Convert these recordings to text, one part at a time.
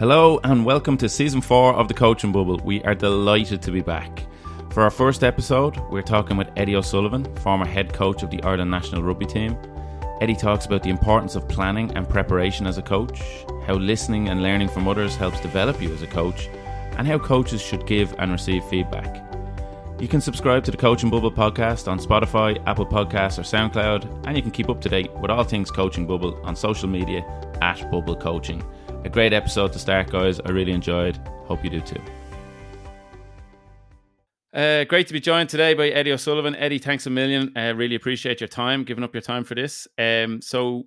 Hello and welcome to season four of the Coaching Bubble. We are delighted to be back. For our first episode, we're talking with Eddie O'Sullivan, former head coach of the Ireland national rugby team. Eddie talks about the importance of planning and preparation as a coach, how listening and learning from others helps develop you as a coach, and how coaches should give and receive feedback. You can subscribe to the Coaching Bubble podcast on Spotify, Apple Podcasts, or SoundCloud, and you can keep up to date with all things Coaching Bubble on social media at Bubble Coaching. A great episode to start, guys. I really enjoyed. Hope you do too. Uh, great to be joined today by Eddie O'Sullivan. Eddie, thanks a million. Uh, really appreciate your time, giving up your time for this. Um, so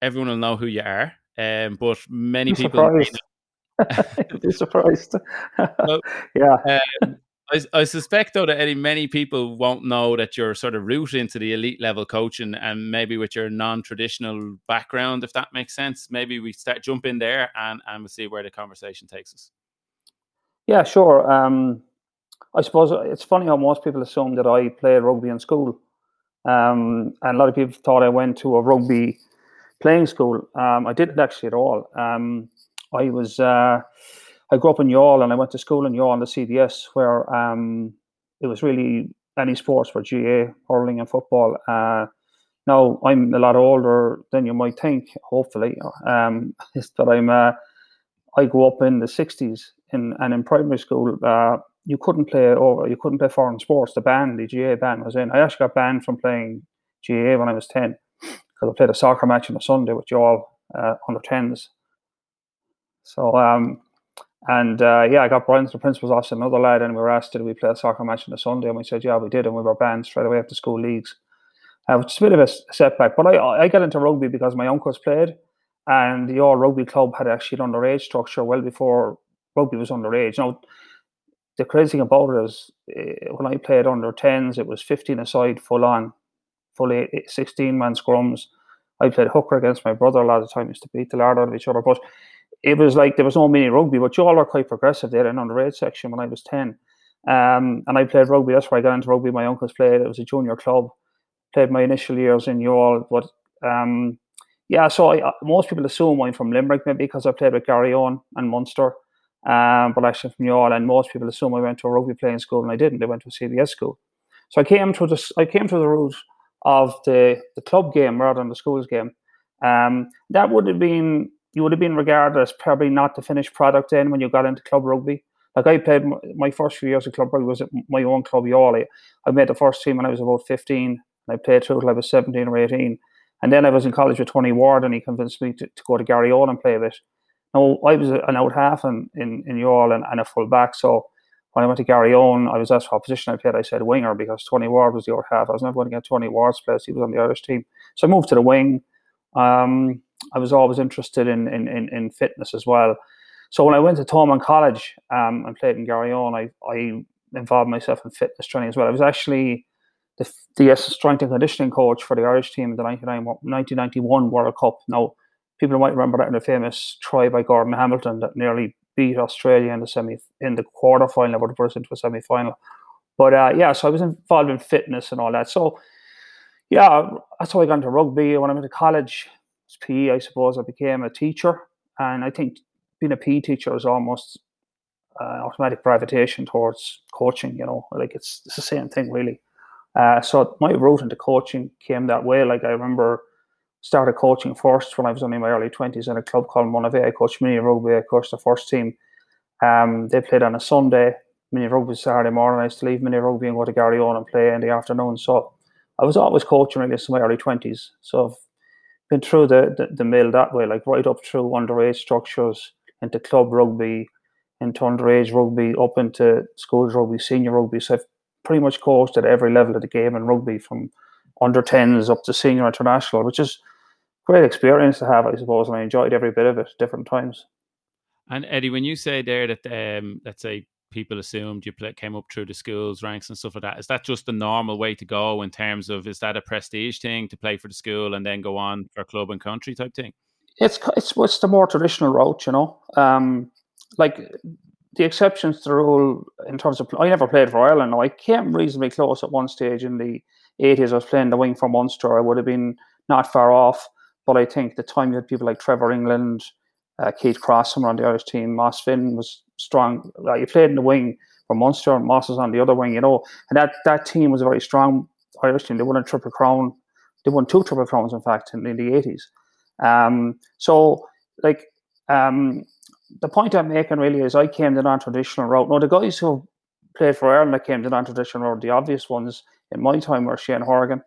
everyone will know who you are, um, but many people. Surprised. be surprised. well, yeah. Um, I, I, suspect though that Eddie, many people won't know that your sort of route into the elite level coaching and maybe with your non-traditional background, if that makes sense. Maybe we start jump in there and, and we'll see where the conversation takes us. Yeah, sure. Um, I suppose it's funny how most people assume that I played rugby in school. Um, and a lot of people thought I went to a rugby playing school. Um, I didn't actually at all. Um, I was uh, I grew up in Youghal and I went to school in Youghal, the CBS, where um, it was really any sports for GAA, hurling and football. Uh, now I'm a lot older than you might think, hopefully, um, but I'm uh, I grew up in the '60s, in, and in primary school, uh, you couldn't play over, you couldn't play foreign sports. The band, the GAA band, was in. I actually got banned from playing GAA when I was ten because I played a soccer match on a Sunday with Youghal uh, under tens. So um, and uh, yeah, I got Brian, the principal's office, another lad, and we were asked, did we play a soccer match on a Sunday? And we said, yeah, we did. And we were banned straight away after school leagues, uh, which is a bit of a setback. But I, I got into rugby because my uncles played, and the Youghal rugby club had actually an underage structure well before rugby was underage. Now, the crazy thing about it is uh, when I played under 10s, it was 15 aside, full on, full 16 man scrums. I played hooker against my brother a lot of the time, used to beat the lard out of each other. But it was like there was no mini rugby, but you all are quite progressive there in underage section when I was 10. Um, and I played rugby. That's where I got into rugby. My uncles played. It was a junior club. Played my initial years in Youghal. But um, yeah, so I, most people assume I'm from Limerick maybe because I played with Garryowen and Munster. Um, but actually from Youghal. And most people assume I went to a rugby playing school and I didn't. I went to a CBS school. So I came through the I came through the route of the the club game rather than the schools game. Um, that would have been you would have been regarded as probably not the finished product then when you got into club rugby. Like I played my first few years of club rugby was at my own club, Youghal. I made the first team when I was about 15. I played through till I was 17 or 18. And then I was in college with Tony Ward and he convinced me to, to go to Garryowen and play a bit. Now, I was an out half in, in, in Youghal and, and a full back. So when I went to Garryowen, I was asked what position I played. I said winger because Tony Ward was the out half. I was never going to get Tony Ward's place. He was on the Irish team. So I moved to the wing. Um, I was always interested in, in, in, in, fitness as well. So when I went to Thomond College um, and played in Garryowen, I, I involved myself in fitness training as well. I was actually the, the strength and conditioning coach for the Irish team in the 1991 World Cup. Now, people might remember that in the famous try by Gordon Hamilton that nearly beat Australia in the semi in the quarter final, but burst into a semi final. But uh, yeah, so I was involved in fitness and all that. So yeah, that's how I got into rugby. When I went to college, PE, I suppose I became a teacher, and I think being a PE teacher is almost uh, automatic gravitation towards coaching. You know, like it's, it's the same thing really. Uh, so my route into coaching came that way. Like I remember started coaching first when I was only in my early twenties in a club called Monivea. I coached mini rugby. I coached the first team. Um, they played on a Sunday. Mini rugby Saturday morning. I used to leave mini rugby and go to Garryowen and play in the afternoon. So I was always coaching really since my early twenties. So been through the, the, the mill that way, like right up through underage structures into club rugby, into underage rugby, up into schools rugby, senior rugby. So I've pretty much coached at every level of the game in rugby from under 10s up to senior international, which is great experience to have, I suppose, and I enjoyed every bit of it different times. And Eddie, when you say there that um, let's say people assumed you came up through the schools ranks and stuff like that. Is that just the normal way to go in terms of is that a prestige thing to play for the school and then go on for club and country type thing? It's it's what's the more traditional route, you know. Um, like the exceptions to the rule in terms of I never played for Ireland. I came reasonably close at one stage in the eighties. I was playing the wing for Munster. I would have been not far off, but I think the time you had people like Trevor Ringland, uh, Keith Crossan on the Irish team. Moss Finn was strong. Uh, he played in the wing for Munster, and Moss was on the other wing, you know. And that, that team was a very strong Irish team. They won a Triple Crown. They won two Triple Crowns, in fact, in, in the 80s. Um, so, like, um, the point I'm making really is I came the non-traditional route. Now, the guys who played for Ireland that came the non-traditional route, the obvious ones in my time were Shane Horgan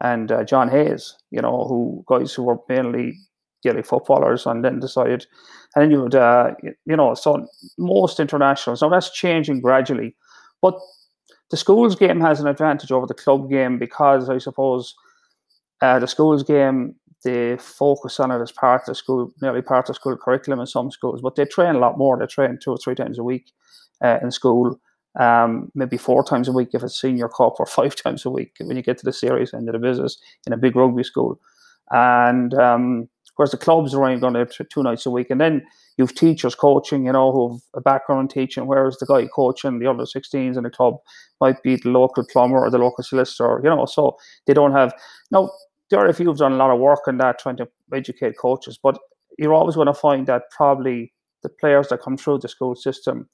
and uh, John Hayes, you know, who guys who were mainly Gaelic footballers and then decided, and then you would, uh, you know, so most internationals. Now that's changing gradually, but the schools game has an advantage over the club game because I suppose uh, the schools game they focus on it as part of the school, nearly part of the school curriculum in some schools, but they train a lot more. They train two or three times a week uh, in school, um, maybe four times a week if it's senior cup, or five times a week when you get to the series end of the business in a big rugby school. And um, whereas the clubs are only going to two nights a week, and then you've teachers coaching, you know, who've a background in teaching, whereas the guy coaching the under 16s in the club might be the local plumber or the local solicitor, you know, so they don't have now. no RFU have done a lot of work on that, trying to educate coaches, but you're always going to find that probably the players that come through the school system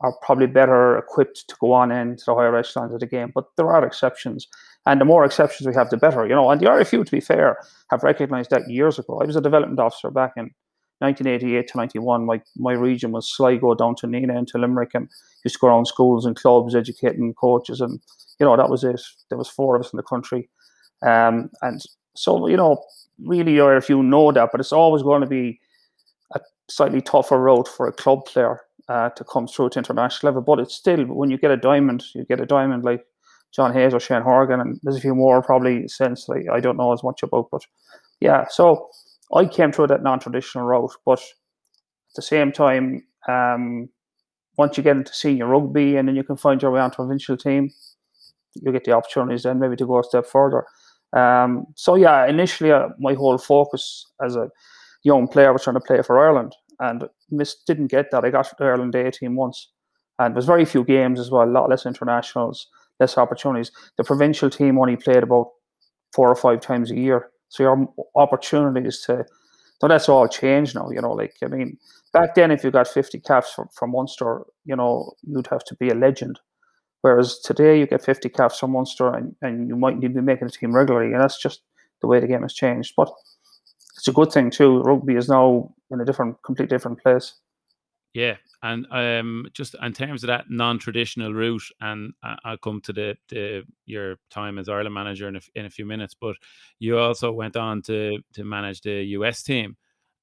are probably better equipped to go on into the higher echelons of the game. But there are exceptions, and the more exceptions we have, the better. You know, and the RFU, to be fair, have recognised that years ago. I was a development officer back in 1988 to 91. My my region was Sligo down to Nenagh and to Limerick, and used to go around schools and clubs, educating coaches, and you know that was it. There was four of us in the country, um, and so, you know, really, you know that, but it's always going to be a slightly tougher road for a club player uh, to come through to international level. But it's still, when you get a diamond, you get a diamond like John Hayes or Shane Horgan, and there's a few more probably since like, I don't know as much about. But yeah, so I came through that non traditional route. But at the same time, um, once you get into senior rugby and then you can find your way onto a provincial team, you get the opportunities then maybe to go a step further. Um, so yeah, initially uh, my whole focus as a young player was trying to play for Ireland, and missed didn't get that. I got the Ireland A team once, and there's very few games as well, a lot less internationals, less opportunities. The provincial team only played about four or five times a year, so your opportunities to so that's all changed now. You know, like I mean, back then if you got 50 caps from, from Munster, you know, you'd have to be a legend. Whereas today you get 50 caps from Munster and, and you might need to be making a team regularly. And that's just the way the game has changed. But it's a good thing too. Rugby is now in a different, complete different place. Yeah, and um, just in terms of that non-traditional route, and I'll come to the, the your time as Ireland manager in a, in a few minutes. But you also went on to to manage the US team.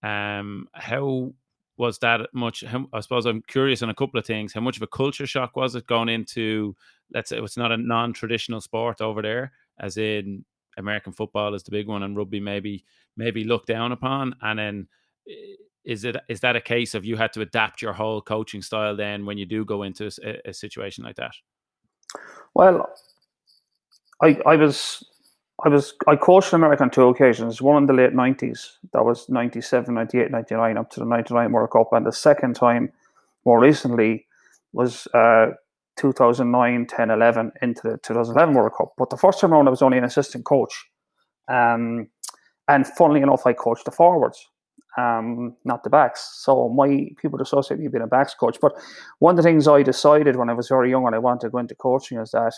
Um, how was that much? I suppose I'm curious on a couple of things. How much of a culture shock was it going into? Let's say it's not a non-traditional sport over there, as in American football is the big one, and rugby maybe maybe looked down upon. And then is it is that a case of you had to adapt your whole coaching style then when you do go into a, a situation like that? Well, I I was I was I coached America on two occasions. One in the late nineties, that was 97, 98, 99, up to the ninety nine World Cup, and the second time, more recently, was uh, 2009, 10, 11 into the 2011 World Cup. But the first time around, I was only an assistant coach, um, and funnily enough, I coached the forwards, um, not the backs. So my people associate me being a backs coach. But one of the things I decided when I was very young and I wanted to go into coaching is that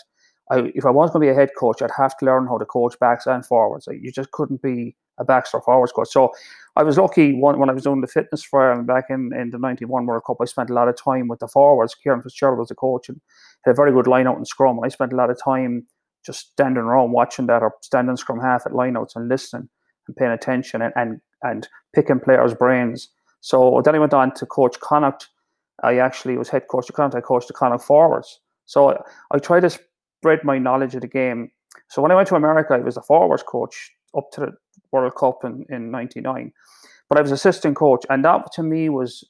I, if I was going to be a head coach, I'd have to learn how to coach backs and forwards. You just couldn't be a or forwards coach. So I was lucky when, when I was doing the fitness for Ireland back in, in the 91 World Cup, I spent a lot of time with the forwards. Ciaran Fitzgerald was the coach and had a very good line out in scrum. I spent a lot of time just standing around watching that or standing scrum half at lineouts and listening and paying attention and, and, and picking players' brains. So then I went on to coach Connacht. I actually was head coach of Connacht. I coached the Connacht forwards. So I, I tried to spread my knowledge of the game. So when I went to America, I was the forwards coach up to the World Cup in, in 99. But I was assistant coach, and that to me was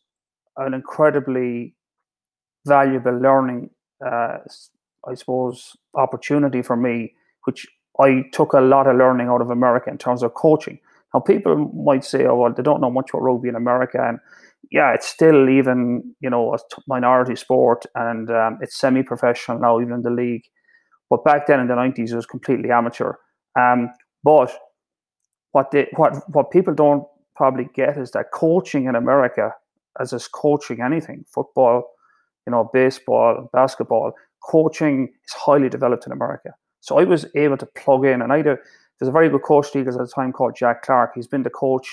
an incredibly valuable learning, uh, I suppose, opportunity for me, which I took a lot of learning out of America in terms of coaching. Now, people might say, oh, well, they don't know much about rugby in America. And yeah, it's still even, you know, a minority sport and um, it's semi professional now, even in the league. But back then in the 90s, it was completely amateur. Um, but what they, what what people don't probably get is that coaching in America, as is coaching anything, football, you know, baseball, basketball, coaching is highly developed in America. So I was able to plug in, and I a, there's a very good coach league at the time called Jack Clark. He's been the coach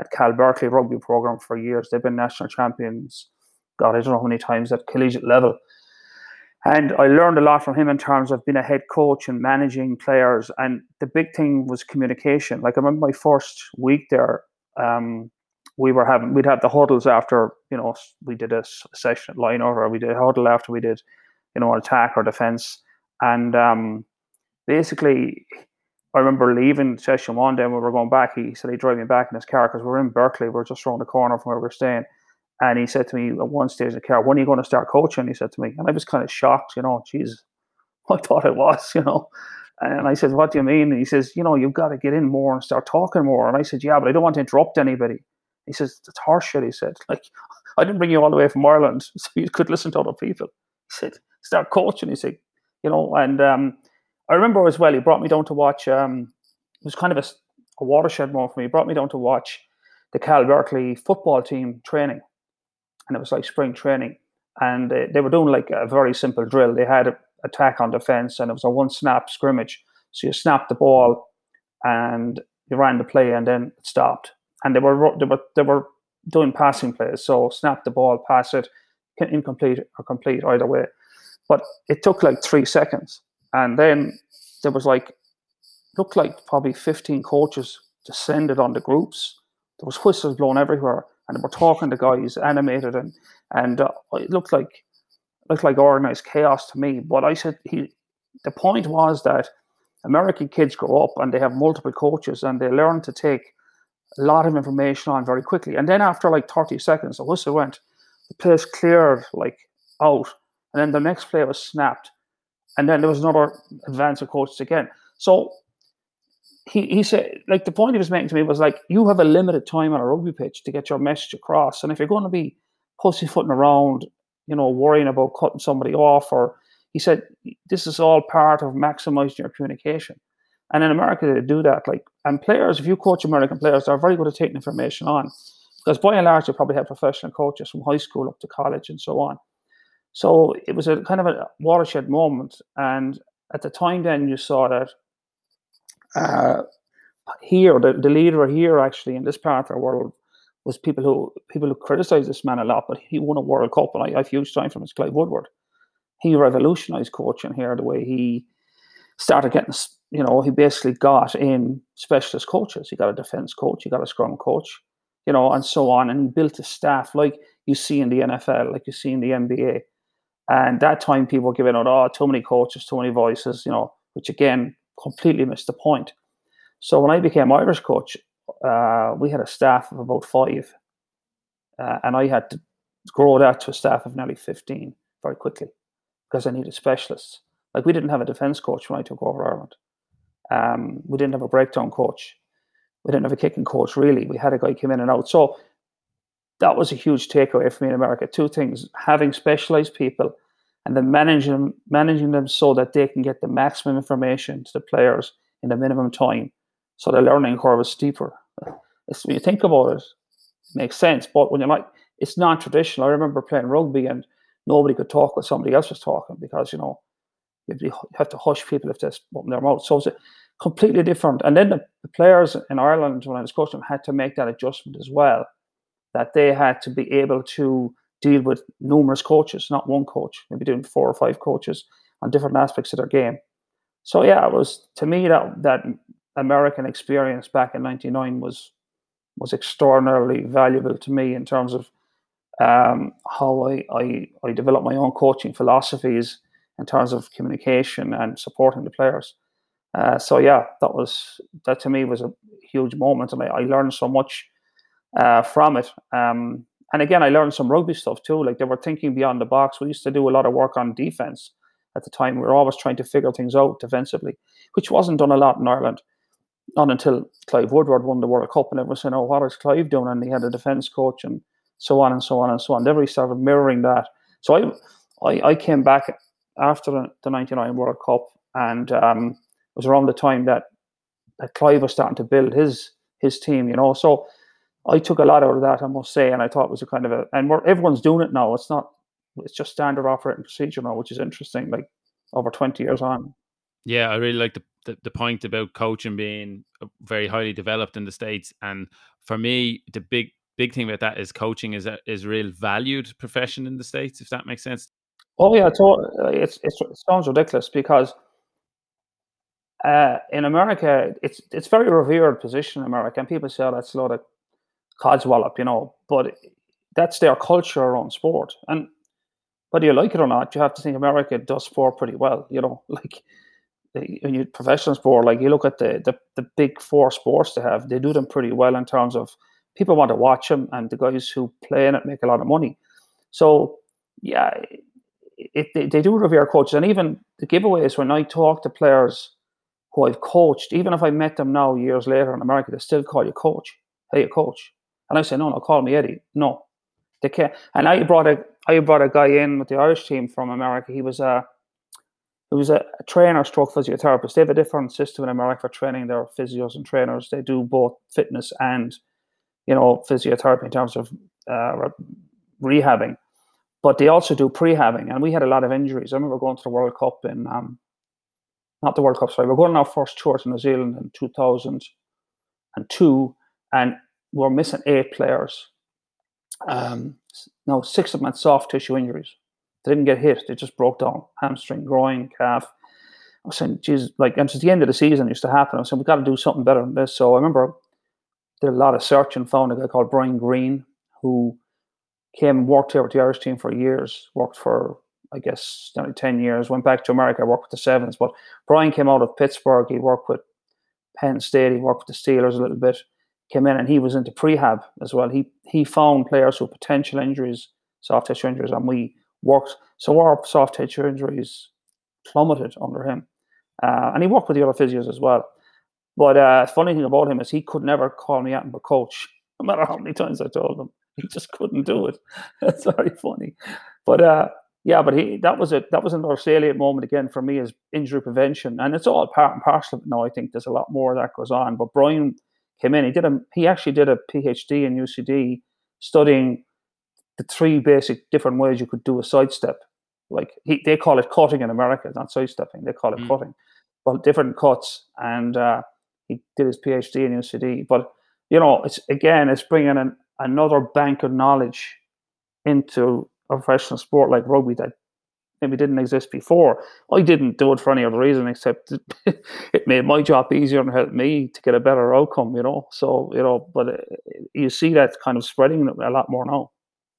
at Cal Berkeley rugby program for years. They've been national champions. God, I don't know how many times at collegiate level. And I learned a lot from him in terms of being a head coach and managing players. And the big thing was communication. Like I remember my first week there, um, we were having we'd have the huddles after you know we did a session at line over, we did a huddle after we did you know an attack or defense, and um, basically I remember leaving session one day when we were going back. He said he'd drive me back in his car because we we're in Berkeley. We are just around the corner from where we are staying. And he said to me at one stage in the car, when are you going to start coaching? He said to me. And I was kind of shocked, you know, Jesus, I thought it was, you know. And I said, what do you mean? And he says, you know, you've got to get in more and start talking more. And I said, yeah, but I don't want to interrupt anybody. He says, it's horseshit, he said. Like, I didn't bring you all the way from Ireland so you could listen to other people. He said, start coaching. He said, you know, and um, I remember as well, he brought me down to watch, um, it was kind of a, a watershed moment for me. He brought me down to watch the Cal Berkeley football team training and it was like spring training. And they, they were doing like a very simple drill. They had a attack on defense, and it was a one snap scrimmage. So you snapped the ball, and you ran the play, and then it stopped. And they were they were they were doing passing plays. So snap the ball, pass it, incomplete or complete either way. But it took like three seconds, and then there was like looked like probably fifteen coaches descended on the groups. There was whistles blown everywhere, and we're talking to guys animated and and uh, it looked like looked like organized chaos to me. But I said he the point was that American kids grow up and they have multiple coaches and they learn to take a lot of information on very quickly. And then after like 30 seconds, the whistle went, the place cleared like out, and then the next play was snapped. And then there was another advance of coaches again. So he, he said, like, the point he was making to me was like, you have a limited time on a rugby pitch to get your message across. And if you're going to be pussyfooting around, you know, worrying about cutting somebody off, or he said, this is all part of maximizing your communication. And in America, they do that. Like, and players, if you coach American players, they're very good at taking information on because by and large, they probably have professional coaches from high school up to college and so on. So it was a kind of a watershed moment. And at the time, then you saw that uh, here, the, the leader here actually in this part of the world was people who people who criticize this man a lot, but he won a World Cup, and I, have huge time from his Clive Woodward. He revolutionized coaching here the way he started getting, you know, he basically got in specialist coaches. He got a defense coach, he got a scrum coach, you know, and so on, and he built a staff like you see in the NFL, like you see in the NBA. And that time, people were giving out, oh, too many coaches, too many voices, you know, which again completely missed the point. So when I became Irish coach, uh, we had a staff of about five, uh, and I had to grow that to a staff of nearly fifteen very quickly because I needed specialists. Like we didn't have a defence coach when I took over Ireland. Um, we didn't have a breakdown coach. We didn't have a kicking coach really. We had a guy come in and out. So that was a huge takeaway for me in America. Two things: having specialized people and then managing them, managing them so that they can get the maximum information to the players in the minimum time. So the learning curve is steeper. It's, when you think about it, it makes sense. But when you're like, it's non traditional. I remember playing rugby and nobody could talk when somebody else was talking because, you know, you have to hush people if they open their mouth. So it's completely different. And then the, the players in Ireland, when I was coaching, had to make that adjustment as well, that they had to be able to deal with numerous coaches, not one coach, maybe doing four or five coaches on different aspects of their game. So yeah, it was to me that that American experience back in '99 was was extraordinarily valuable to me in terms of um, how I, I I developed my own coaching philosophies in terms of communication and supporting the players. Uh, so yeah, that was that to me was a huge moment, and I, I learned so much uh, from it. Um, and again, I learned some rugby stuff too. Like they were thinking beyond the box. We used to do a lot of work on defense at the time. We were always trying to figure things out defensively, which wasn't done a lot in Ireland. Not until Clive Woodward won the World Cup, and everyone said, "Oh, what is Clive doing?" And he had a defence coach, and so on and so on and so on. They really started mirroring that. So I, I, I came back after the, the '99 World Cup, and um, it was around the time that that Clive was starting to build his his team. You know, so I took a lot out of that, I must say, and I thought it was a kind of a, and everyone's doing it now. It's not, it's just standard operating procedure now, which is interesting. Like over twenty years on. Yeah, I really like the, the, the point about coaching being uh, very highly developed in the states, and for me, the big big thing about that is coaching is a is a real valued profession in the states. If that makes sense. Oh yeah, it's, it's it sounds ridiculous because uh, in America, it's it's very revered position in America, and people say oh, that's a lot of codswallop, you know, but that's their culture around sport. And whether you like it or not, you have to think America does sport pretty well, you know, like you professional sport, like you look at the, the the big four sports they have, they do them pretty well in terms of people want to watch them, and the guys who play in it make a lot of money. So yeah, it, they, they do revere coaches, and even the giveaways when I talk to players who I've coached, even if I met them now years later in America, they still call you coach. Hey, you coach, and I say no, no, call me Eddie. No, they can't. And I brought a I brought a guy in with the Irish team from America. He was a he was a, trainer stroke physiotherapist. They have a different system in America for training their physios and trainers. They do both fitness and you know physiotherapy in terms of uh, rehabbing but they also do prehabbing. And we had a lot of injuries. I remember going to the World Cup in, um, not the World Cup, sorry, we're going on our first tour to New Zealand in 2002, and we're missing eight players. Um, no, six of them had soft tissue injuries. They didn't get hit, they just broke down hamstring, groin, calf. I was saying, geez, like, and it's the end of the season it used to happen. I was saying, we've got to do something better than this. So I remember did a lot of search and found a guy called Brian Green who came and worked here with the Irish team for years, worked for, I guess, nearly 10 years, went back to America, worked with the Sevens. But Brian came out of Pittsburgh. He worked with Penn State, he worked with the Steelers a little bit, came in and he was into prehab as well. He he found players with potential injuries, soft tissue injuries, and we worked. So our soft tissue injuries plummeted under him. Uh, and he worked with the other physios as well. But uh, funny thing about him is he could never call me out and be coach, no matter how many times I told him. he just couldn't do it. It's very funny, but uh, yeah, but he that was it. That was another salient moment again for me as injury prevention, and it's all part and parcel. Now I think there's a lot more that goes on. But Brian came in. He did a he actually did a PhD in UCD studying the three basic different ways you could do a sidestep. Like he, they call it cutting in America, not sidestepping. They call it mm. cutting, but different cuts. And uh, he did his PhD in UCD. But you know, it's again, it's bringing an another bank of knowledge into a professional sport like rugby that maybe didn't exist before. I didn't do it for any other reason except it made my job easier and helped me to get a better outcome, you know. So, you know, but uh, you see that kind of spreading a lot more now.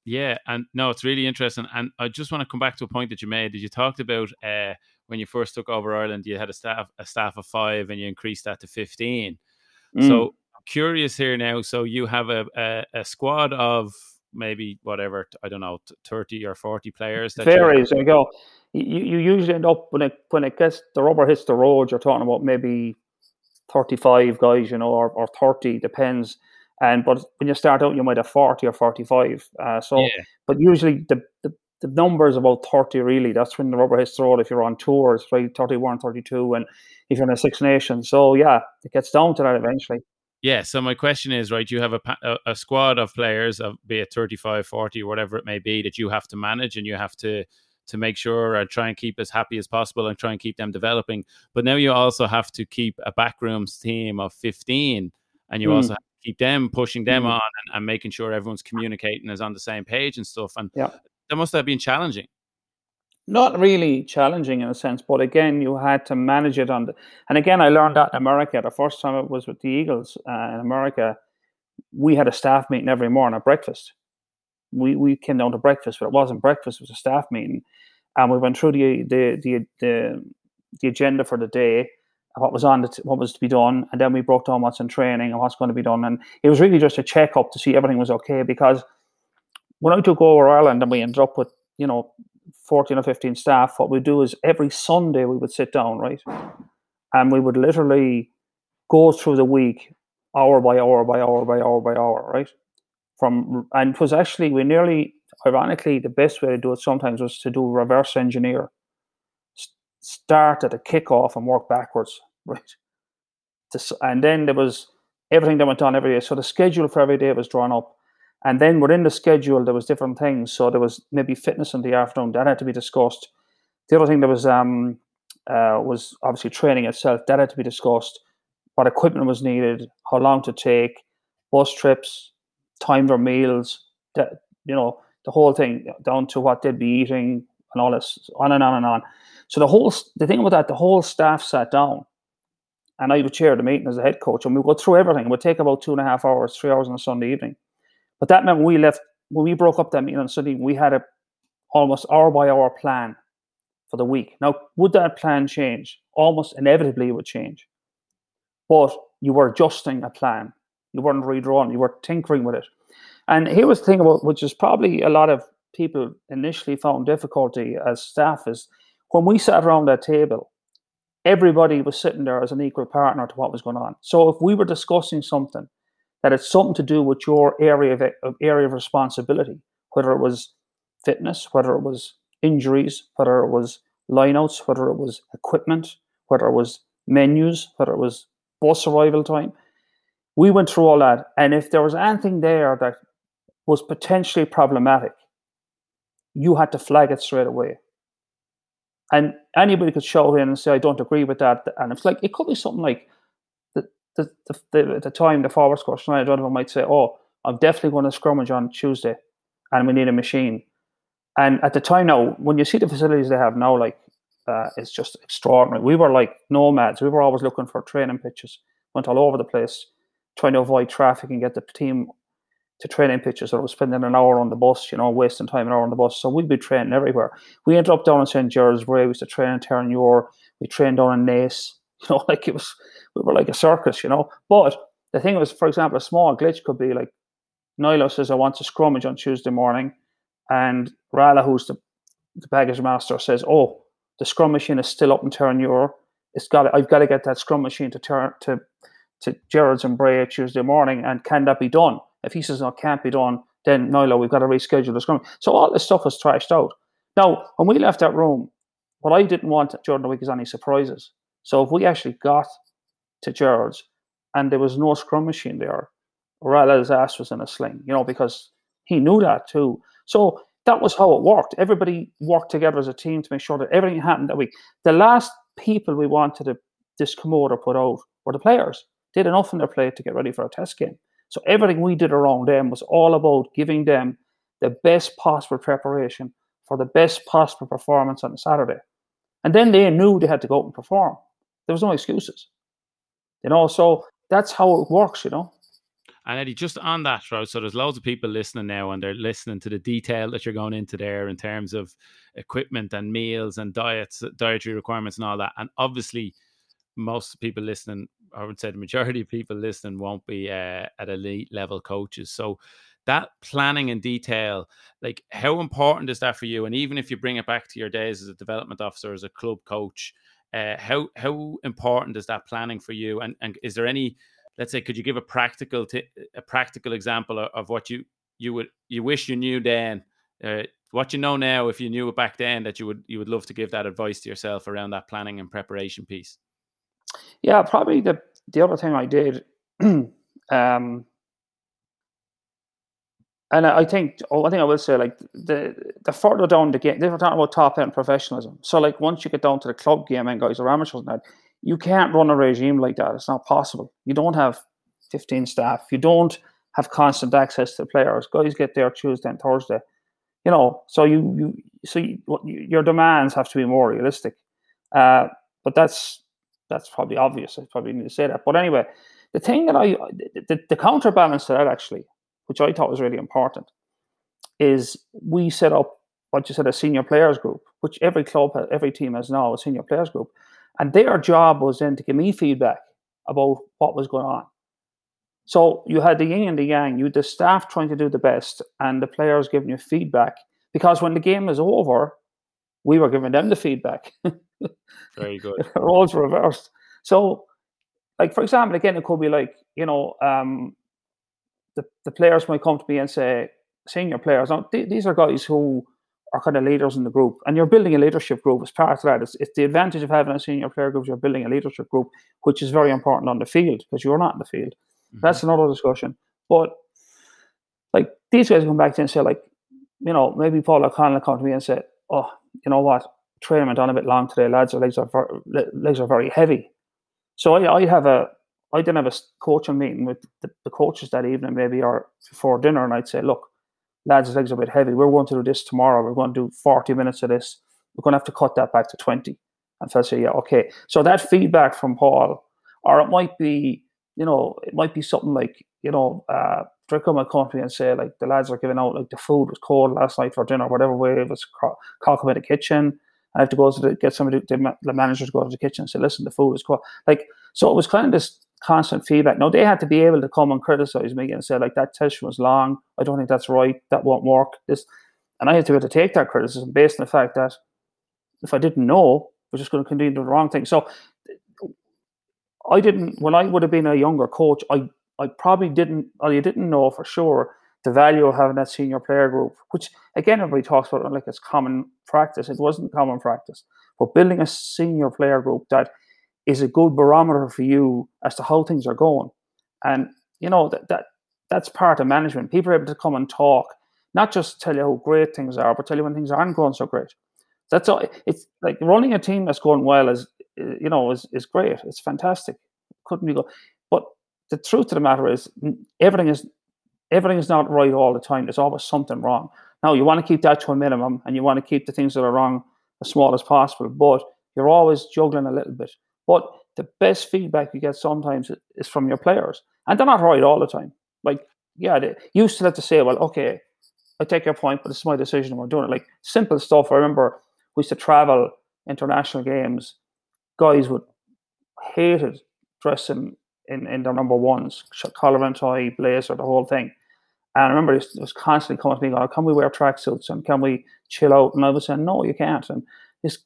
Yeah, and no, it's really interesting. And I just want to come back to a point that you made. That you talked about uh, when you first took over Ireland, you had a staff a staff of five, and you increased that to fifteen. Mm. So curious here now. So you have a, a, a squad of maybe whatever I don't know, thirty or forty players. That Varies. There you go. You, you usually end up when it when it gets the rubber hits the road. You're talking about maybe thirty five guys, you know, or, or thirty depends. And but when you start out, you might have forty or forty five. Uh, so, yeah. but usually the, the the number is about 30 really that's when the rubber hits the road if you're on tours right 31 32 and if you're in a six nations so yeah it gets down to that eventually yeah. So my question is, right, you have a, a, a squad of players, of be it 35, 40, whatever it may be, that you have to manage and you have to to make sure and try and keep as happy as possible and try and keep them developing. But now you also have to keep a backrooms team of 15 and you mm. also have to keep them pushing them mm. on and, and, making sure everyone's communicating is on the same page and stuff. And yeah. that must have been challenging not really challenging in a sense, but again, you had to manage it on the. And again, I learned that in America. The first time it was with the Eagles uh, in America, we had a staff meeting every morning at breakfast. We we came down to breakfast, but it wasn't breakfast; it was a staff meeting, and we went through the the the the, the agenda for the day, what was on the, what was to be done, and then we broke down what's in training and what's going to be done. And it was really just a check up to see everything was okay because when I took over Ireland and we ended up with you know 14 or 15 staff, what we do is every Sunday we would sit down, right? And we would literally go through the week hour by hour by hour by hour by hour, right? From and it was actually we nearly ironically the best way to do it sometimes was to do reverse engineer. start at a kickoff and work backwards, right? and then there was everything that went on every day. So the schedule for every day was drawn up. And then within the schedule, there was different things. So there was maybe fitness in the afternoon that had to be discussed. The other thing that was um, uh, was obviously training itself that had to be discussed. What equipment was needed, how long to take, bus trips, time for meals, that you know the whole thing down to what they'd be eating and all this on and on and on. So the whole the thing about that, the whole staff sat down, and I would chair the meeting as a head coach, and we go through everything. It would take about two and a half hours, three hours on a Sunday evening. But that meant we left when we broke up that meeting on Sunday. We had a almost hour by hour plan for the week. Now, would that plan change? Almost inevitably, it would change. But you were adjusting a plan. You weren't redrawing. You were tinkering with it. And here was the thing about which is probably a lot of people initially found difficulty as staff is when we sat around that table, everybody was sitting there as an equal partner to what was going on. So if we were discussing something that had something to do with your area of, of area of responsibility, whether it was fitness, whether it was injuries, whether it was lineouts, whether it was equipment, whether it was menus, whether it was bus arrival time. We went through all that. And if there was anything there that was potentially problematic, you had to flag it straight away. And anybody could show in and say, I don't agree with that. And it's like, it could be something like the, the, the, the, the time the forwards coach, Niall O'Donovan might say, Oh, I'm definitely going to scrummage on Tuesday and we need a machine. And at the time now, when you see the facilities they have now, like uh, it's just extraordinary. We were like nomads. We were always looking for training pitches, went all over the place, trying to avoid traffic and get the team to training pitches. Or was spending an hour on the bus, you know, wasting time an hour on the bus. So we'd be training everywhere. We ended up down in St. Gerard's Bray. We used to train in Terenure. We trained down in Naas. You know, like it was, we were like a circus, you know. But the thing was, for example, a small glitch could be like, Nilo says, I want to scrummage on Tuesday morning and Rala, who's the, the baggage master, says, "Oh, the scrum machine is still up in Terenure. It's got. I've got to get that scrum machine to turn to to Gerard's and Bray Tuesday morning. And can that be done? If he says no, can't be done, then Nilo, we've got to reschedule the scrum. So all this stuff was trashed out. Now, when we left that room, what I didn't want during the week is any surprises. So if we actually got to Gerard's and there was no scrum machine there, Rala's ass was in a sling, you know, because he knew that too. So that was how it worked. Everybody worked together as a team to make sure that everything happened that week. The last people we wanted to discommode or put out were the players. They had enough in their plate to get ready for a test game. So everything we did around them was all about giving them the best possible preparation for the best possible performance on Saturday. And then they knew they had to go out and perform. There was no excuses. You know, so that's how it works, you know. And Eddie, just on that, right? So there's loads of people listening now, and they're listening to the detail that you're going into there in terms of equipment and meals and diets, dietary requirements, and all that. And obviously, most people listening, I would say the majority of people listening, won't be uh, at elite level coaches. So that planning in detail, like how important is that for you? And even if you bring it back to your days as a development officer, as a club coach, uh, how how important is that planning for you? And and is there any let's say could you give a practical t- a practical example of, of, what you you would you wish you knew then uh, what you know now if you knew it back then that you would you would love to give that advice to yourself around that planning and preparation piece yeah probably the the other thing i did um and I think, oh, I think I will say, like the the further down the game, they're talking about top end professionalism. So, like once you get down to the club game and guys are amateurs and that, you can't run a regime like that. It's not possible. You don't have 15 staff. You don't have constant access to players. Guys get there Tuesday and Thursday. You know, so you you so you, your demands have to be more realistic. Uh, but that's that's probably obvious. I probably need to say that. But anyway, the thing that I the, the counterbalance to that actually, which I thought was really important, is we set up what you said a senior players group, which every club, every team has now a senior players group, and their job was then to give me feedback about what was going on. So you had the yin and the yang. You had the staff trying to do the best, and the players giving you feedback. Because when the game is over, we were giving them the feedback. Very good. Roles reversed. So, like for example, again, it could be like you know, um, the the players might come to me and say, senior players. Now, th- these are guys who are kind of leaders in the group. And you're building a leadership group as part of that. It's, it's the advantage of having a senior player group. You're building a leadership group, which is very important on the field because you're not in the field. Mm-hmm. That's another discussion. But like these guys come back to and say, like, you know, maybe Paul O'Connell come to me and say, "Oh, you know what? Training went on a bit long today, lads. Our legs are very, legs are very heavy." So I, I have a I didn't have a coaching meeting with the, the, coaches that evening, maybe or before dinner, and I'd say, "Look, lads, legs are a bit heavy. We're going to do this tomorrow. We're going to do forty minutes of this. We're going to have to cut that back to twenty. And so I say, "Yeah, okay." So that feedback from Paul, or it might be, you know, it might be something like, you know. Uh, Drico to me and say like the lads are giving out like the food was cold last night for dinner, whatever way it was cock in the kitchen. I have to go to the, get somebody, to, the manager to go to the kitchen and say, listen, the food is cold. Like, so it was kind of this constant feedback. Now they had to be able to come and criticize me and say like that test was long. I don't think that's right. That won't work. This, and I had to be able to take that criticism based on the fact that if I didn't know, we're just going to continue doing the wrong thing. So I didn't. When I would have been a younger coach, I I probably didn't, you didn't know for sure the value of having that senior player group, which again, everybody talks about like it's common practice. It wasn't common practice, but building a senior player group that is a good barometer for you as to how things are going. And, you know, that, that that's part of management. People are able to come and talk, not just tell you how great things are, but tell you when things aren't going so great. That's all. It's like running a team that's going well is, you know, is, is great. It's fantastic. Couldn't be good. But the truth of the matter is everything is everything is not right all the time. There's always something wrong. Now you want to keep that to a minimum and you want to keep the things that are wrong as small as possible, but you're always juggling a little bit. But the best feedback you get sometimes is from your players. And they're not right all the time. Like, yeah, they used to have to say, well, okay, I take your point, but is my decision we're doing it. Like simple stuff. I remember we used to travel international games. Guys would hated dressing in, in their number ones, collar and tie, blazer, the whole thing. And I remember it was constantly coming to me, going, oh, "Can we wear tracksuits and can we chill out?" And I was saying, "No, you can't." And it's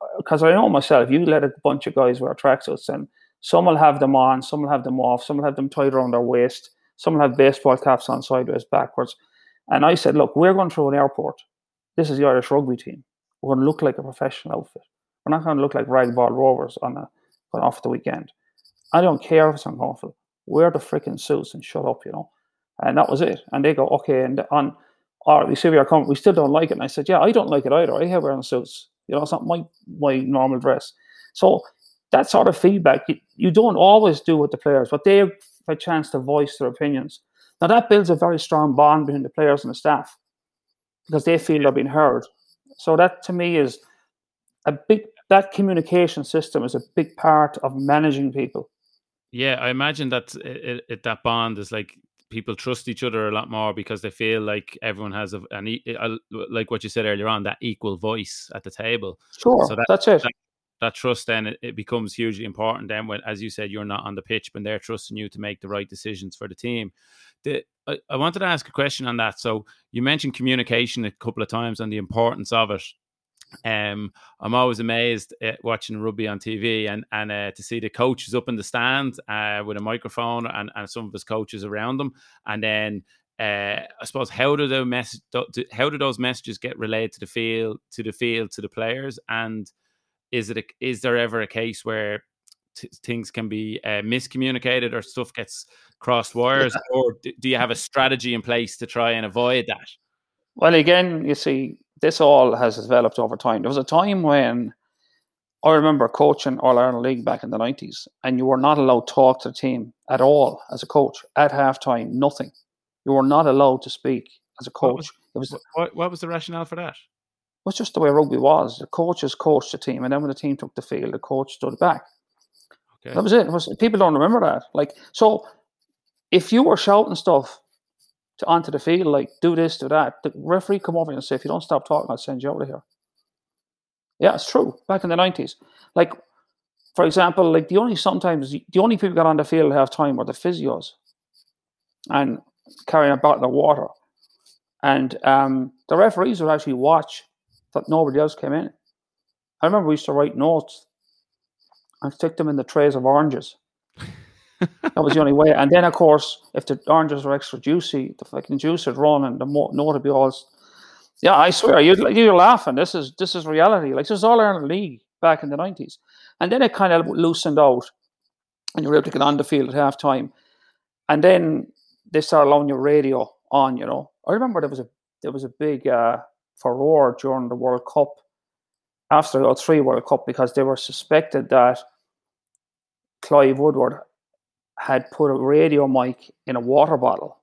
uh, because I know myself. You let a bunch of guys wear tracksuits, and some will have them on, some will have them off, some will have them tied around their waist, some will have baseball caps on sideways, backwards. And I said, "Look, we're going through an airport. This is the Irish rugby team. We're going to look like a professional outfit. We're not going to look like ragball rovers on a off the weekend." I don't care if it's uncomfortable. Wear the freaking suits and shut up, you know. And that was it. And they go, okay. And on, all right, we see we are coming. We still don't like it. And I said, yeah, I don't like it either. I hate wearing suits. You know, it's not my my normal dress. So that sort of feedback, you, you don't always do with the players, but they have a chance to voice their opinions. Now that builds a very strong bond between the players and the staff because they feel they're being heard. So that to me is a big that communication system is a big part of managing people. Yeah, I imagine that it, it, that bond is like people trust each other a lot more because they feel like everyone has a, an like what you said earlier on that equal voice at the table. Sure, so that, that's it. That, that trust then it, it, becomes hugely important. Then when, as you said, you're not on the pitch, but they're trusting you to make the right decisions for the team. The, I, I wanted to ask a question on that. So you mentioned communication a couple of times and the importance of it. Um, I'm always amazed at watching rugby on TV and and uh, to see the coaches up in the stand uh, with a microphone and, and some of his coaches around them, and then uh, I suppose how do the mess how do those messages get relayed to the field to the field to the players, and is it a, is there ever a case where t- things can be uh, miscommunicated or stuff gets crossed wires, or do you have a strategy in place to try and avoid that? Well, again, you see, this all has developed over time. There was a time when I remember coaching All Ireland League back in the 90s, and you were not allowed to talk to the team at all as a coach at halftime, nothing. You were not allowed to speak as a coach. What was, it was what, what was the rationale for that? It was just the way rugby was. The coaches coached the team, and then when the team took the field, the coach stood back. Okay. That was it. it was, people don't remember that. Like so, if you were shouting stuff to onto the field, like do this, do that. The referee come over and say, if you don't stop talking, I'll send you out of here. Yeah, it's true. Back in the nineties, like for example, like the only sometimes the only people got on the field at half time were the physios, and carrying a bottle of water, and um, the referees would actually watch that nobody else came in. I remember we used to write notes and stick them in the trays of oranges that was the only way. And then, of course, if the oranges were extra juicy, the fucking juice would run, and the more would be all. Yeah, I swear, you're, you're laughing. This is this is reality. Like this is all Ireland league back in the nineties, and then it kind of loosened out, and you were able to get on the field at half time. and then they started allowing your radio on. You know, I remember there was a there was a big uh, furore during the World Cup after the 03 World Cup because they were suspected that Clive Woodward had put a radio mic in a water bottle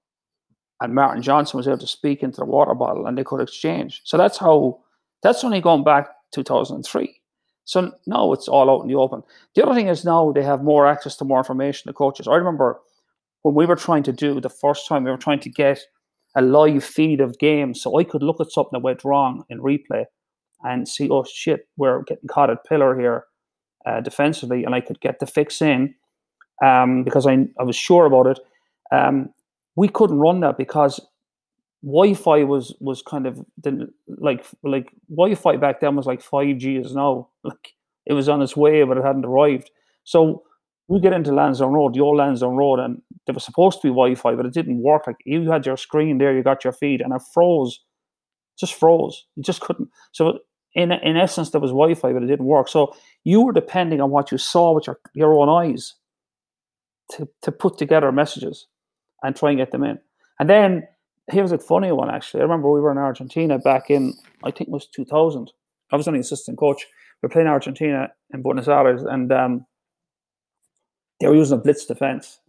and Martin Johnson was able to speak into the water bottle and they could exchange. So that's how, that's only going back 2003. So now it's all out in the open. The other thing is now they have more access to more information, the coaches. I remember when we were trying to do the first time, we were trying to get a live feed of games so I could look at something that went wrong in replay and see, oh shit, we're getting caught at pillar here uh, defensively, and I could get the fix in um, because I, I was sure about it. Um, we couldn't run that because Wi-Fi was was kind of like like Wi-Fi back then was like five G is now. Like it was on its way, but it hadn't arrived. So we get into Lansdowne Road, the old Lansdowne Road, and there was supposed to be Wi-Fi, but it didn't work. Like you had your screen there, you got your feed, and it froze, just froze. You just couldn't. So in in essence, there was Wi-Fi, but it didn't work. So you were depending on what you saw with your, your own eyes to, to put together messages and try and get them in. And then here's a funny one actually. I remember we were in Argentina back in I think it was 2000. I was only assistant coach. We were playing Argentina in Buenos Aires, and um, they were using a blitz defense,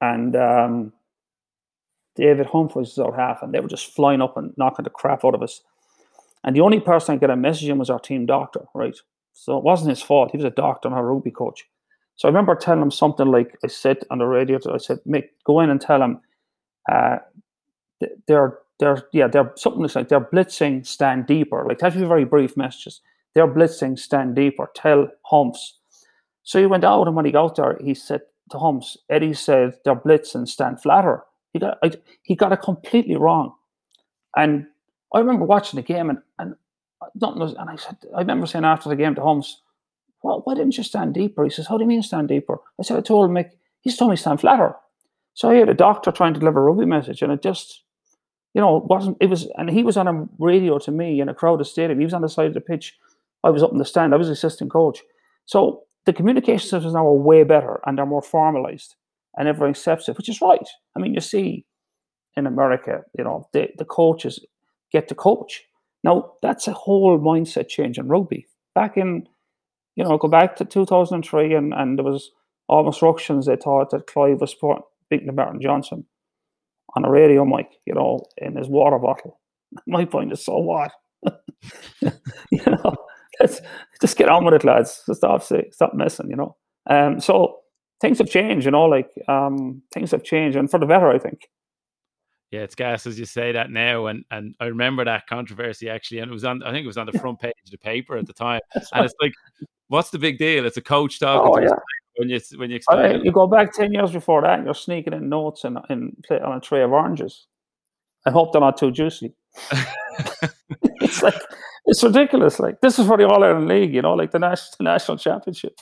and um, David Humphreys was out half, and they were just flying up and knocking the crap out of us. And the only person I a message in was our team doctor, right? So it wasn't his fault. He was a doctor and a rugby coach. So I remember telling him something like I said on the radio. I said, "Mick, go in and tell him uh, they're they're yeah they're something like they're blitzing, stand deeper. Like that be very brief messages. They're blitzing, stand deeper. Tell Humps." So he went out, and when he got there, he said to Humps, Eddie said they're blitzing, stand flatter. He got I, he got it completely wrong, and I remember watching the game and, and nothing was, and I said, I remember saying after the game to Holmes, well, why didn't you stand deeper? He says, how do you mean stand deeper? I said, I told Mick, he's told me stand flatter. So I had a doctor trying to deliver a rugby message and it just, you know, wasn't, it was, and he was on a radio to me in a crowded stadium. He was on the side of the pitch. I was up in the stand. I was assistant coach. So the communication systems now are way better and they're more formalized and everyone accepts it, which is right. I mean, you see in America, you know, the, the coaches get to coach. Now, that's a whole mindset change in rugby. Back in, you know, go back to 2003, and, and there was almost ructions they thought that Clive was beating Martin Johnson on a radio mic, you know, in his water bottle. My point is, so what? you know, let's just get on with it, lads. Just stop, stop messing, you know. Um, so things have changed, you know, like um, things have changed, and for the better, I think. Yeah, it's gas as you say that now, and and I remember that controversy actually, and it was on. I think it was on the front page of the paper at the time, and it's like, what's the big deal? It's a coach talking. Oh, yeah. When you when you explain, you go back ten years before that, you're sneaking in notes and in, in on a tray of oranges. I hope they're not too juicy. it's like it's ridiculous. Like this is for the All Ireland League, you know, like the national the national championship.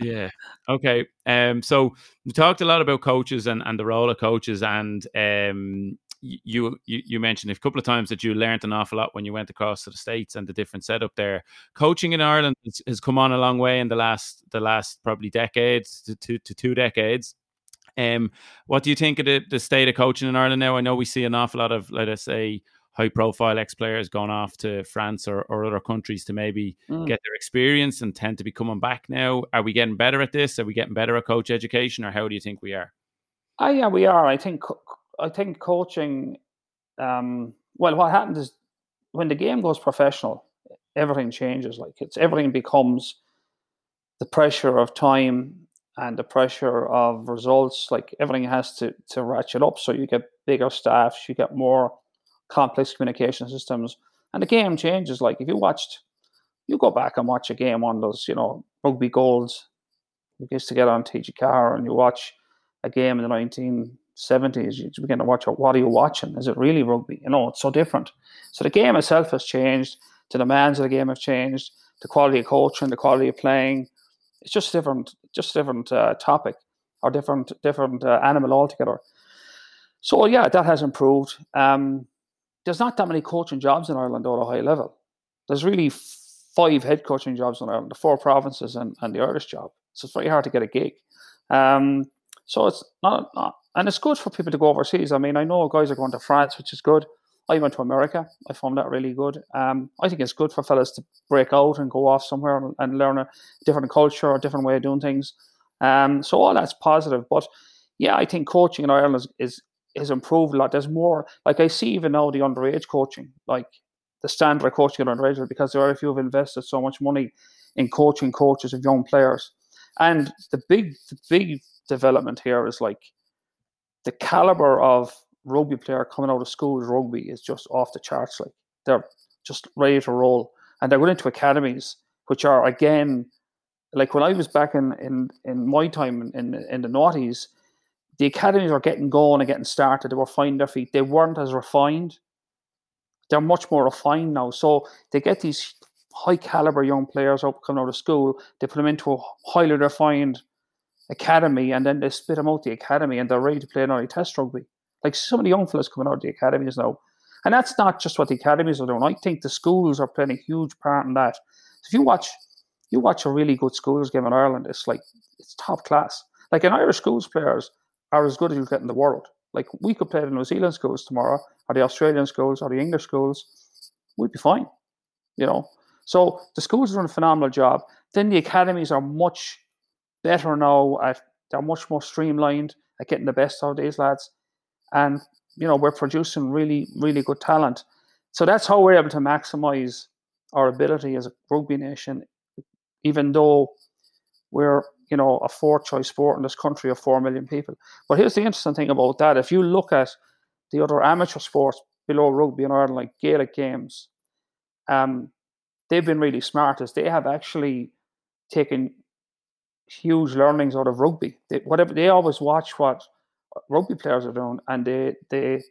yeah. Okay. Um. So we talked a lot about coaches and and the role of coaches, and um you, you you mentioned a couple of times that you learned an awful lot when you went across to the states and the different setup there. Coaching in Ireland has, has come on a long way in the last the last probably decades to two to two decades. Um, what do you think of the, the state of coaching in Ireland now? I know we see an awful lot of let us say high profile ex players going off to France or, or other countries to maybe mm. get their experience and tend to be coming back now. Are we getting better at this? Are we getting better at coach education, or how do you think we are? Oh, yeah, we are. I think I think coaching. Um, well, what happens is when the game goes professional, everything changes. Like it's everything becomes the pressure of time and the pressure of results. Like everything has to to ratchet up. So you get bigger staffs, you get more complex communication systems, and the game changes. Like if you watched, you go back and watch a game on those, you know, rugby golds. You used to get on TG Ceathair and you watch a game in the 19 70s, you begin to watch what are you watching? Is it really rugby? You know, it's so different. So the game itself has changed. The demands of the game have changed. The quality of coaching, the quality of playing. It's just different, just different uh, topic or different, different uh, animal altogether. So yeah, that has improved. Um, there's not that many coaching jobs in Ireland at a high level. There's really five head coaching jobs in Ireland, the four provinces and, and the Irish job. So it's very hard to get a gig. Um, so it's not, not and it's good for people to go overseas. I mean, I know guys are going to France, which is good. I went to America. I found that really good. Um, I think it's good for fellas to break out and go off somewhere and, and learn a different culture, a different way of doing things. Um, so all that's positive. But yeah, I think coaching in Ireland is, is has improved a lot. There's more like I see even now the underage coaching, like the standard coaching at underage, because the IRFU have invested so much money in coaching coaches of young players. And the big the big development here is like the caliber of rugby player coming out of school rugby is just off the charts. Like they're just ready to roll, and they're going into academies, which are again, like when I was back in in, in my time in in the noughties, the academies were getting going and getting started. They were finding their feet. They weren't as refined. They're much more refined now. So they get these high caliber young players up coming out of school. They put them into a highly refined academy, and then they spit them out the academy, and they're ready to play another test rugby. Like so many young fellas coming out of the academies now. And that's not just what the academies are doing. I think the schools are playing a huge part in that. If you watch you watch a really good schools game in Ireland, it's like it's top class. Like in Irish schools players are as good as you get in the world. Like we could play the New Zealand schools tomorrow, or the Australian schools, or the English schools. We'd be fine. You know. So the schools are doing a phenomenal job. Then the academies are much better now at they're much more streamlined at getting the best out of these lads and you know we're producing really really good talent. So that's how we're able to maximize our ability as a rugby nation, even though we're you know a fourth choice sport in this country of four million people. But here's the interesting thing about that: if you look at the other amateur sports below rugby in Ireland, like Gaelic games, um, they've been really smart as they have actually taken huge learnings out of rugby. They, whatever they always watch what rugby players are doing, and they they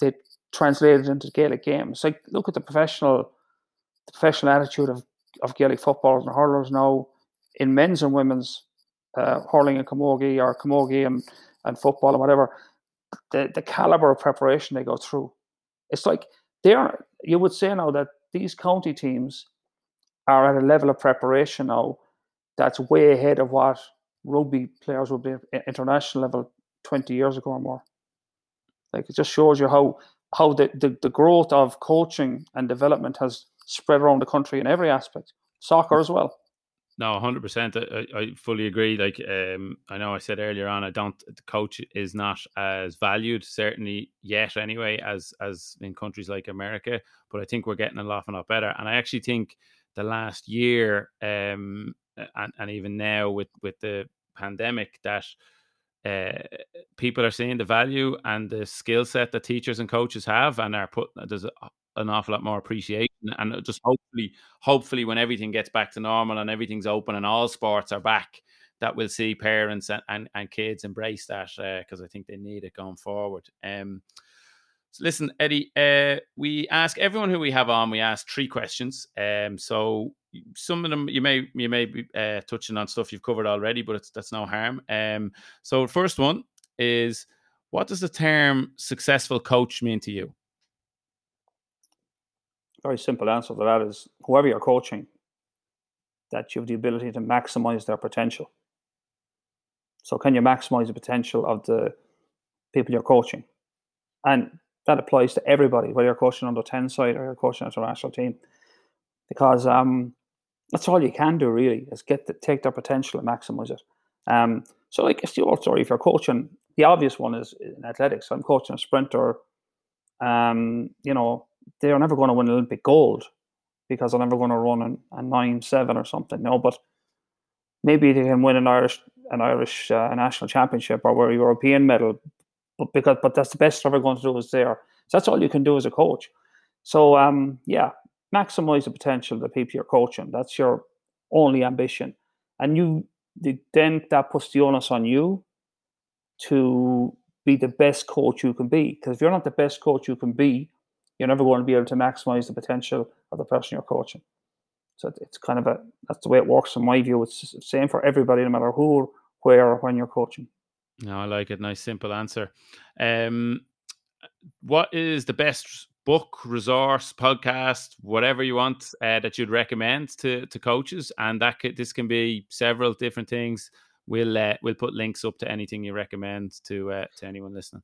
they translate it into Gaelic games. Like look at the professional the professional attitude of, of Gaelic footballers and hurlers now in men's and women's uh, hurling and camogie or camogie and, and football and whatever. The the caliber of preparation they go through. It's like they're you would say now that these county teams are at a level of preparation now that's way ahead of what rugby players would be at international level 20 years ago or more. Like it just shows you how how the, the, the growth of coaching and development has spread around the country in every aspect, soccer as well. No, hundred percent. I, I fully agree. Like, um, I know I said earlier on, I don't. The coach is not as valued, certainly yet, anyway, as as in countries like America. But I think we're getting a lot, a lot better. And I actually think the last year, um, and and even now with with the pandemic, that uh, people are seeing the value and the skill set that teachers and coaches have, and are put there's an awful lot more appreciation. And just hopefully, hopefully, when everything gets back to normal and everything's open and all sports are back, that we'll see parents and, and, and kids embrace that because uh, I think they need it going forward. Um, so listen, Eddie, uh, we ask everyone who we have on, we ask three questions. Um, so some of them you may you may be uh, touching on stuff you've covered already, but it's that's no harm. Um, so first one is what does the term successful coach mean to you? Very simple answer to that is whoever you're coaching, that you have the ability to maximize their potential. So can you maximize the potential of the people you're coaching? And that applies to everybody, whether you're coaching under 10 side or you're coaching an international team. Because um, that's all you can do really is get the, take their potential and maximize it. Um, so like if you sorry, if you're coaching, the obvious one is in athletics. I'm coaching a sprinter. Um, you know, they're never going to win Olympic gold because they're never going to run a, a nine seven or something. No, but maybe they can win an Irish an Irish uh, national championship or a European medal. But because but that's the best they're ever going to do is there. So that's all you can do as a coach. So um, yeah, maximize the potential of the people you're coaching. That's your only ambition. And you then that puts the onus on you to be the best coach you can be. Because if you're not the best coach you can be, you're never going to be able to maximize the potential of the person you're coaching. So it's kind of a that's the way it works in my view. It's the same for everybody, no matter who, where, or when you're coaching. No, I like it. Nice, simple answer. Um, what is the best book, resource, podcast, whatever you want uh, that you'd recommend to to coaches, and that could, this can be several different things. we'll uh, we'll put links up to anything you recommend to uh, to anyone listening.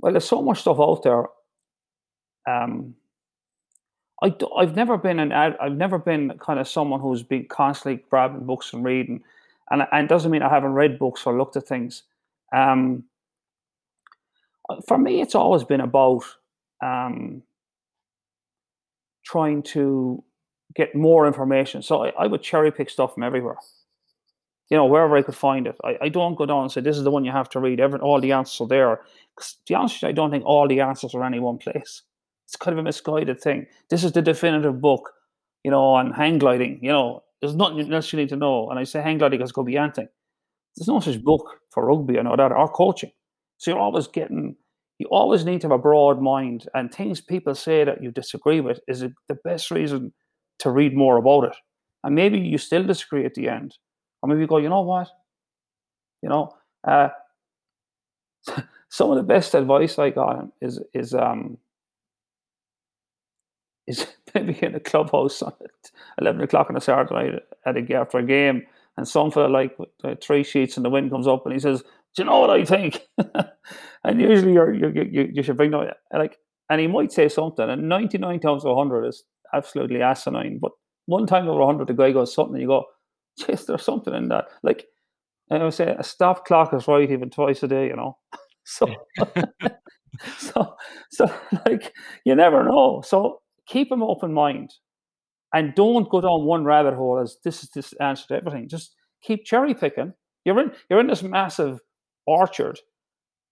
Well, there's so much stuff out there. Um, I I've never been an I've never been kind of someone who's been constantly grabbing books and reading, and and it doesn't mean I haven't read books or looked at things. Um, for me, it's always been about um, trying to get more information. So I, I, would cherry pick stuff from everywhere, you know, wherever I could find it. I, I don't go down and say, this is the one you have to read. Every, all the answers are there. Because be honest I don't think all the answers are any one place. It's kind of a misguided thing. This is the definitive book, you know, on hang gliding. You know, there's nothing else you need to know. And I say hang gliding because it could be anything. There's no such book for rugby, I know that, or coaching. So you're always getting you always need to have a broad mind and things people say that you disagree with is the best reason to read more about it and maybe you still disagree at the end or maybe you go you know what you know uh, some of the best advice i got is is um is maybe in a clubhouse at 11 o'clock on a saturday night at a, after a game and some fella like uh, three sheets and the wind comes up and he says do you know what I think? and usually you're, you you, you should bring that, like, and he might say something, and 99 times out of 100 is absolutely asinine. But one time over 100, the guy goes something, and you go, yes, there's something in that. Like, and I would say a stop clock is right even twice a day, you know? so, so, so, like, you never know. So keep an open mind and don't go down one rabbit hole as this is this answer to everything. Just keep cherry picking. You're in, you're in this massive orchard,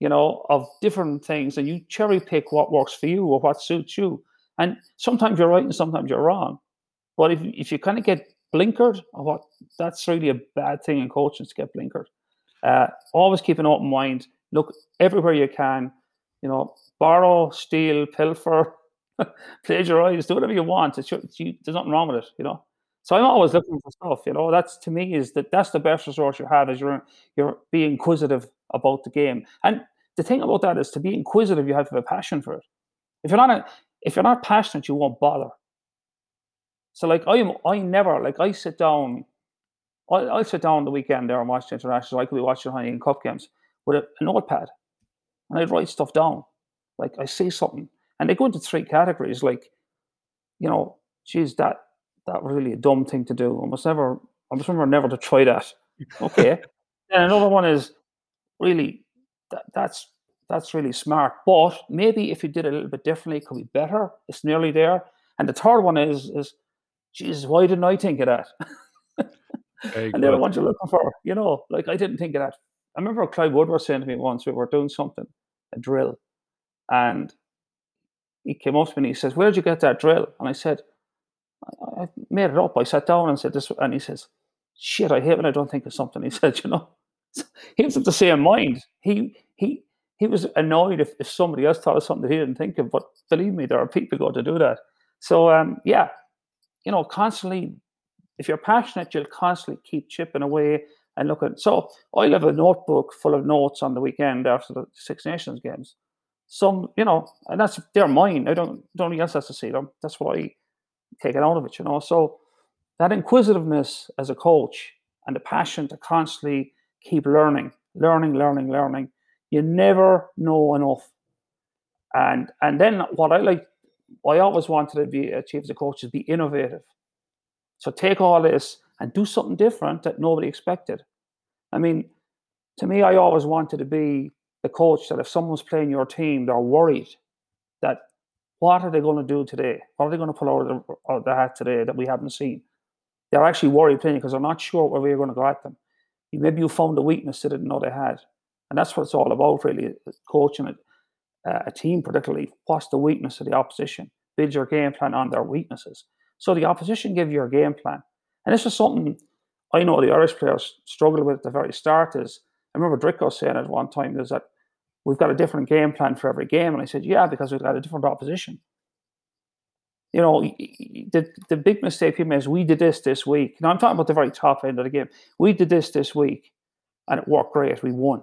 you know, of different things, and you cherry pick what works for you or what suits you. And sometimes you're right and sometimes you're wrong. But if if you kind of get blinkered, or what that's really a bad thing in coaching to get blinkered. Uh, always keep an open mind. Look everywhere you can. You know, borrow, steal, pilfer, plagiarize, do whatever you want. It's, it's you, there's nothing wrong with it. You know. So I'm always looking for stuff. You know, that's to me is that that's the best resource you have is you're you're being inquisitive about the game. And the thing about that is to be inquisitive, you have to have a passion for it. If you're not a, if you're not passionate, you won't bother. So like I am, I never like I sit down. I I sit down the weekend there and watch the international. I could be watching Heineken Cup games with a, a notepad, and I'd write stuff down. Like I see something, and they go into three categories. Like, you know, geez, that that was really a dumb thing to do. I must never, I must remember never to try that. Okay. and another one is really that, that's that's really smart. But maybe if you did it a little bit differently, it could be better. It's nearly there. And the third one is is, Jesus, why didn't I think of that? and they're the ones you're looking for. You know, like I didn't think of that. I remember Clive Woodward was saying to me once we were doing something, a drill, and he came up to me and he says, Where'd you get that drill?" And I said, I, I made it up. I sat down and said this, and he says, "Shit, I hate when I don't think of something." He said, "You know." he was of the same mind. He he he was annoyed if, if somebody else thought of something that he didn't think of. But believe me, there are people going to do that. So um, yeah, you know, constantly, if you're passionate, you'll constantly keep chipping away and looking. So I have a notebook full of notes on the weekend after the Six Nations games. Some, you know, and that's they're mine. I don't nobody else has to see them. That's what I take it out of it, you know. So that inquisitiveness as a coach and the passion to constantly keep learning, learning, learning, learning. You never know enough. And and then what I like, I always wanted to be achieve as a coach is be innovative. So take all this and do something different that nobody expected. I mean, to me, I always wanted to be the coach that if someone's playing your team, they're worried that what are they going to do today? What are they going to pull out of the, out of the hat today that we haven't seen? They're actually worried playing because they're not sure where we're going to go at them maybe you found a weakness they didn't know they had. And that's what it's all about, really, coaching a, a team, particularly. What's the weakness of the opposition? Build your game plan on their weaknesses. So the opposition give you a game plan. And this is something I know the Irish players struggle with at the very start is, I remember Drico saying at one time, is that we've got a different game plan for every game. And I said, yeah, because we've got a different opposition you know, the, the big mistake people make is we did this this week. Now I'm talking about the very top end of the game. We did this this week, and it worked great. We won.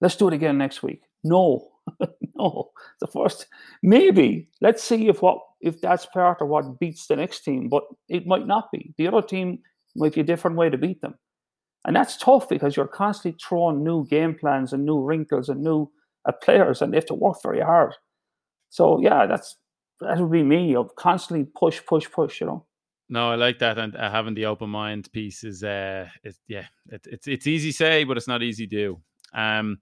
Let's do it again next week. No, no. The first, maybe. Let's see if what if that's part of what beats the next team, but it might not be. The other team might be a different way to beat them. And that's tough because you're constantly throwing new game plans and new wrinkles and new uh, players, and they have to work very hard. So yeah, that's that would be me of constantly push, push, push. You know. No, I like that, and uh, having the open mind piece is, uh, it's yeah, it, it's it's easy say, but it's not easy do. Um,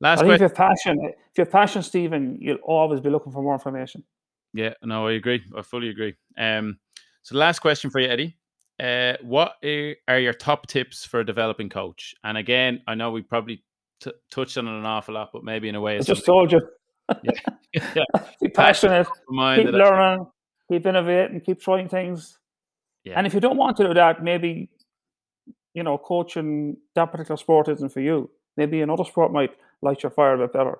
last I think question. if you have passion, if you have passion, Stephen, you'll always be looking for more information. Yeah, no, I agree. I fully agree. Um, so last question for you, Eddie. Uh, what are your top tips for a developing coach? And again, I know we probably t- touched on it an awful lot, but maybe in a way, I just told you. yeah. yeah. Be passionate, Mind keep learning, keep innovating, keep trying things. Yeah. And if you don't want to do that, maybe you know, coaching that particular sport isn't for you. Maybe another sport might light your fire a bit better.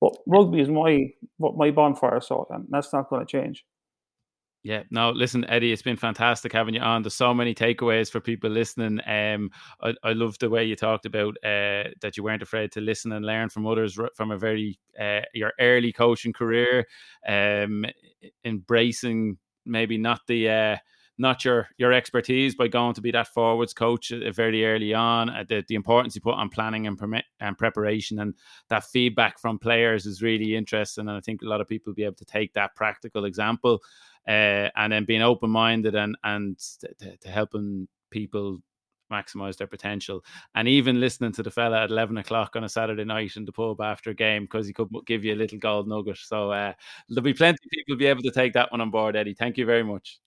But rugby is my what my bonfire, so and that's not going to change. Yeah, no, listen, Eddie, it's been fantastic having you on. There's so many takeaways for people listening. Um, I, I love the way you talked about uh, that you weren't afraid to listen and learn from others from a very uh, your early coaching career, um, embracing maybe not the uh, not your your expertise by going to be that forwards coach very early on. Uh, the the importance you put on planning and permit and preparation and that feedback from players is really interesting. And I think a lot of people will be able to take that practical example uh, and then being open minded and and to, to helping people maximize their potential and even listening to the fella at 11 o'clock on a saturday night in the pub after a game because he could give you a little gold nugget so uh, there'll be plenty of people be able to take that one on board eddie thank you very much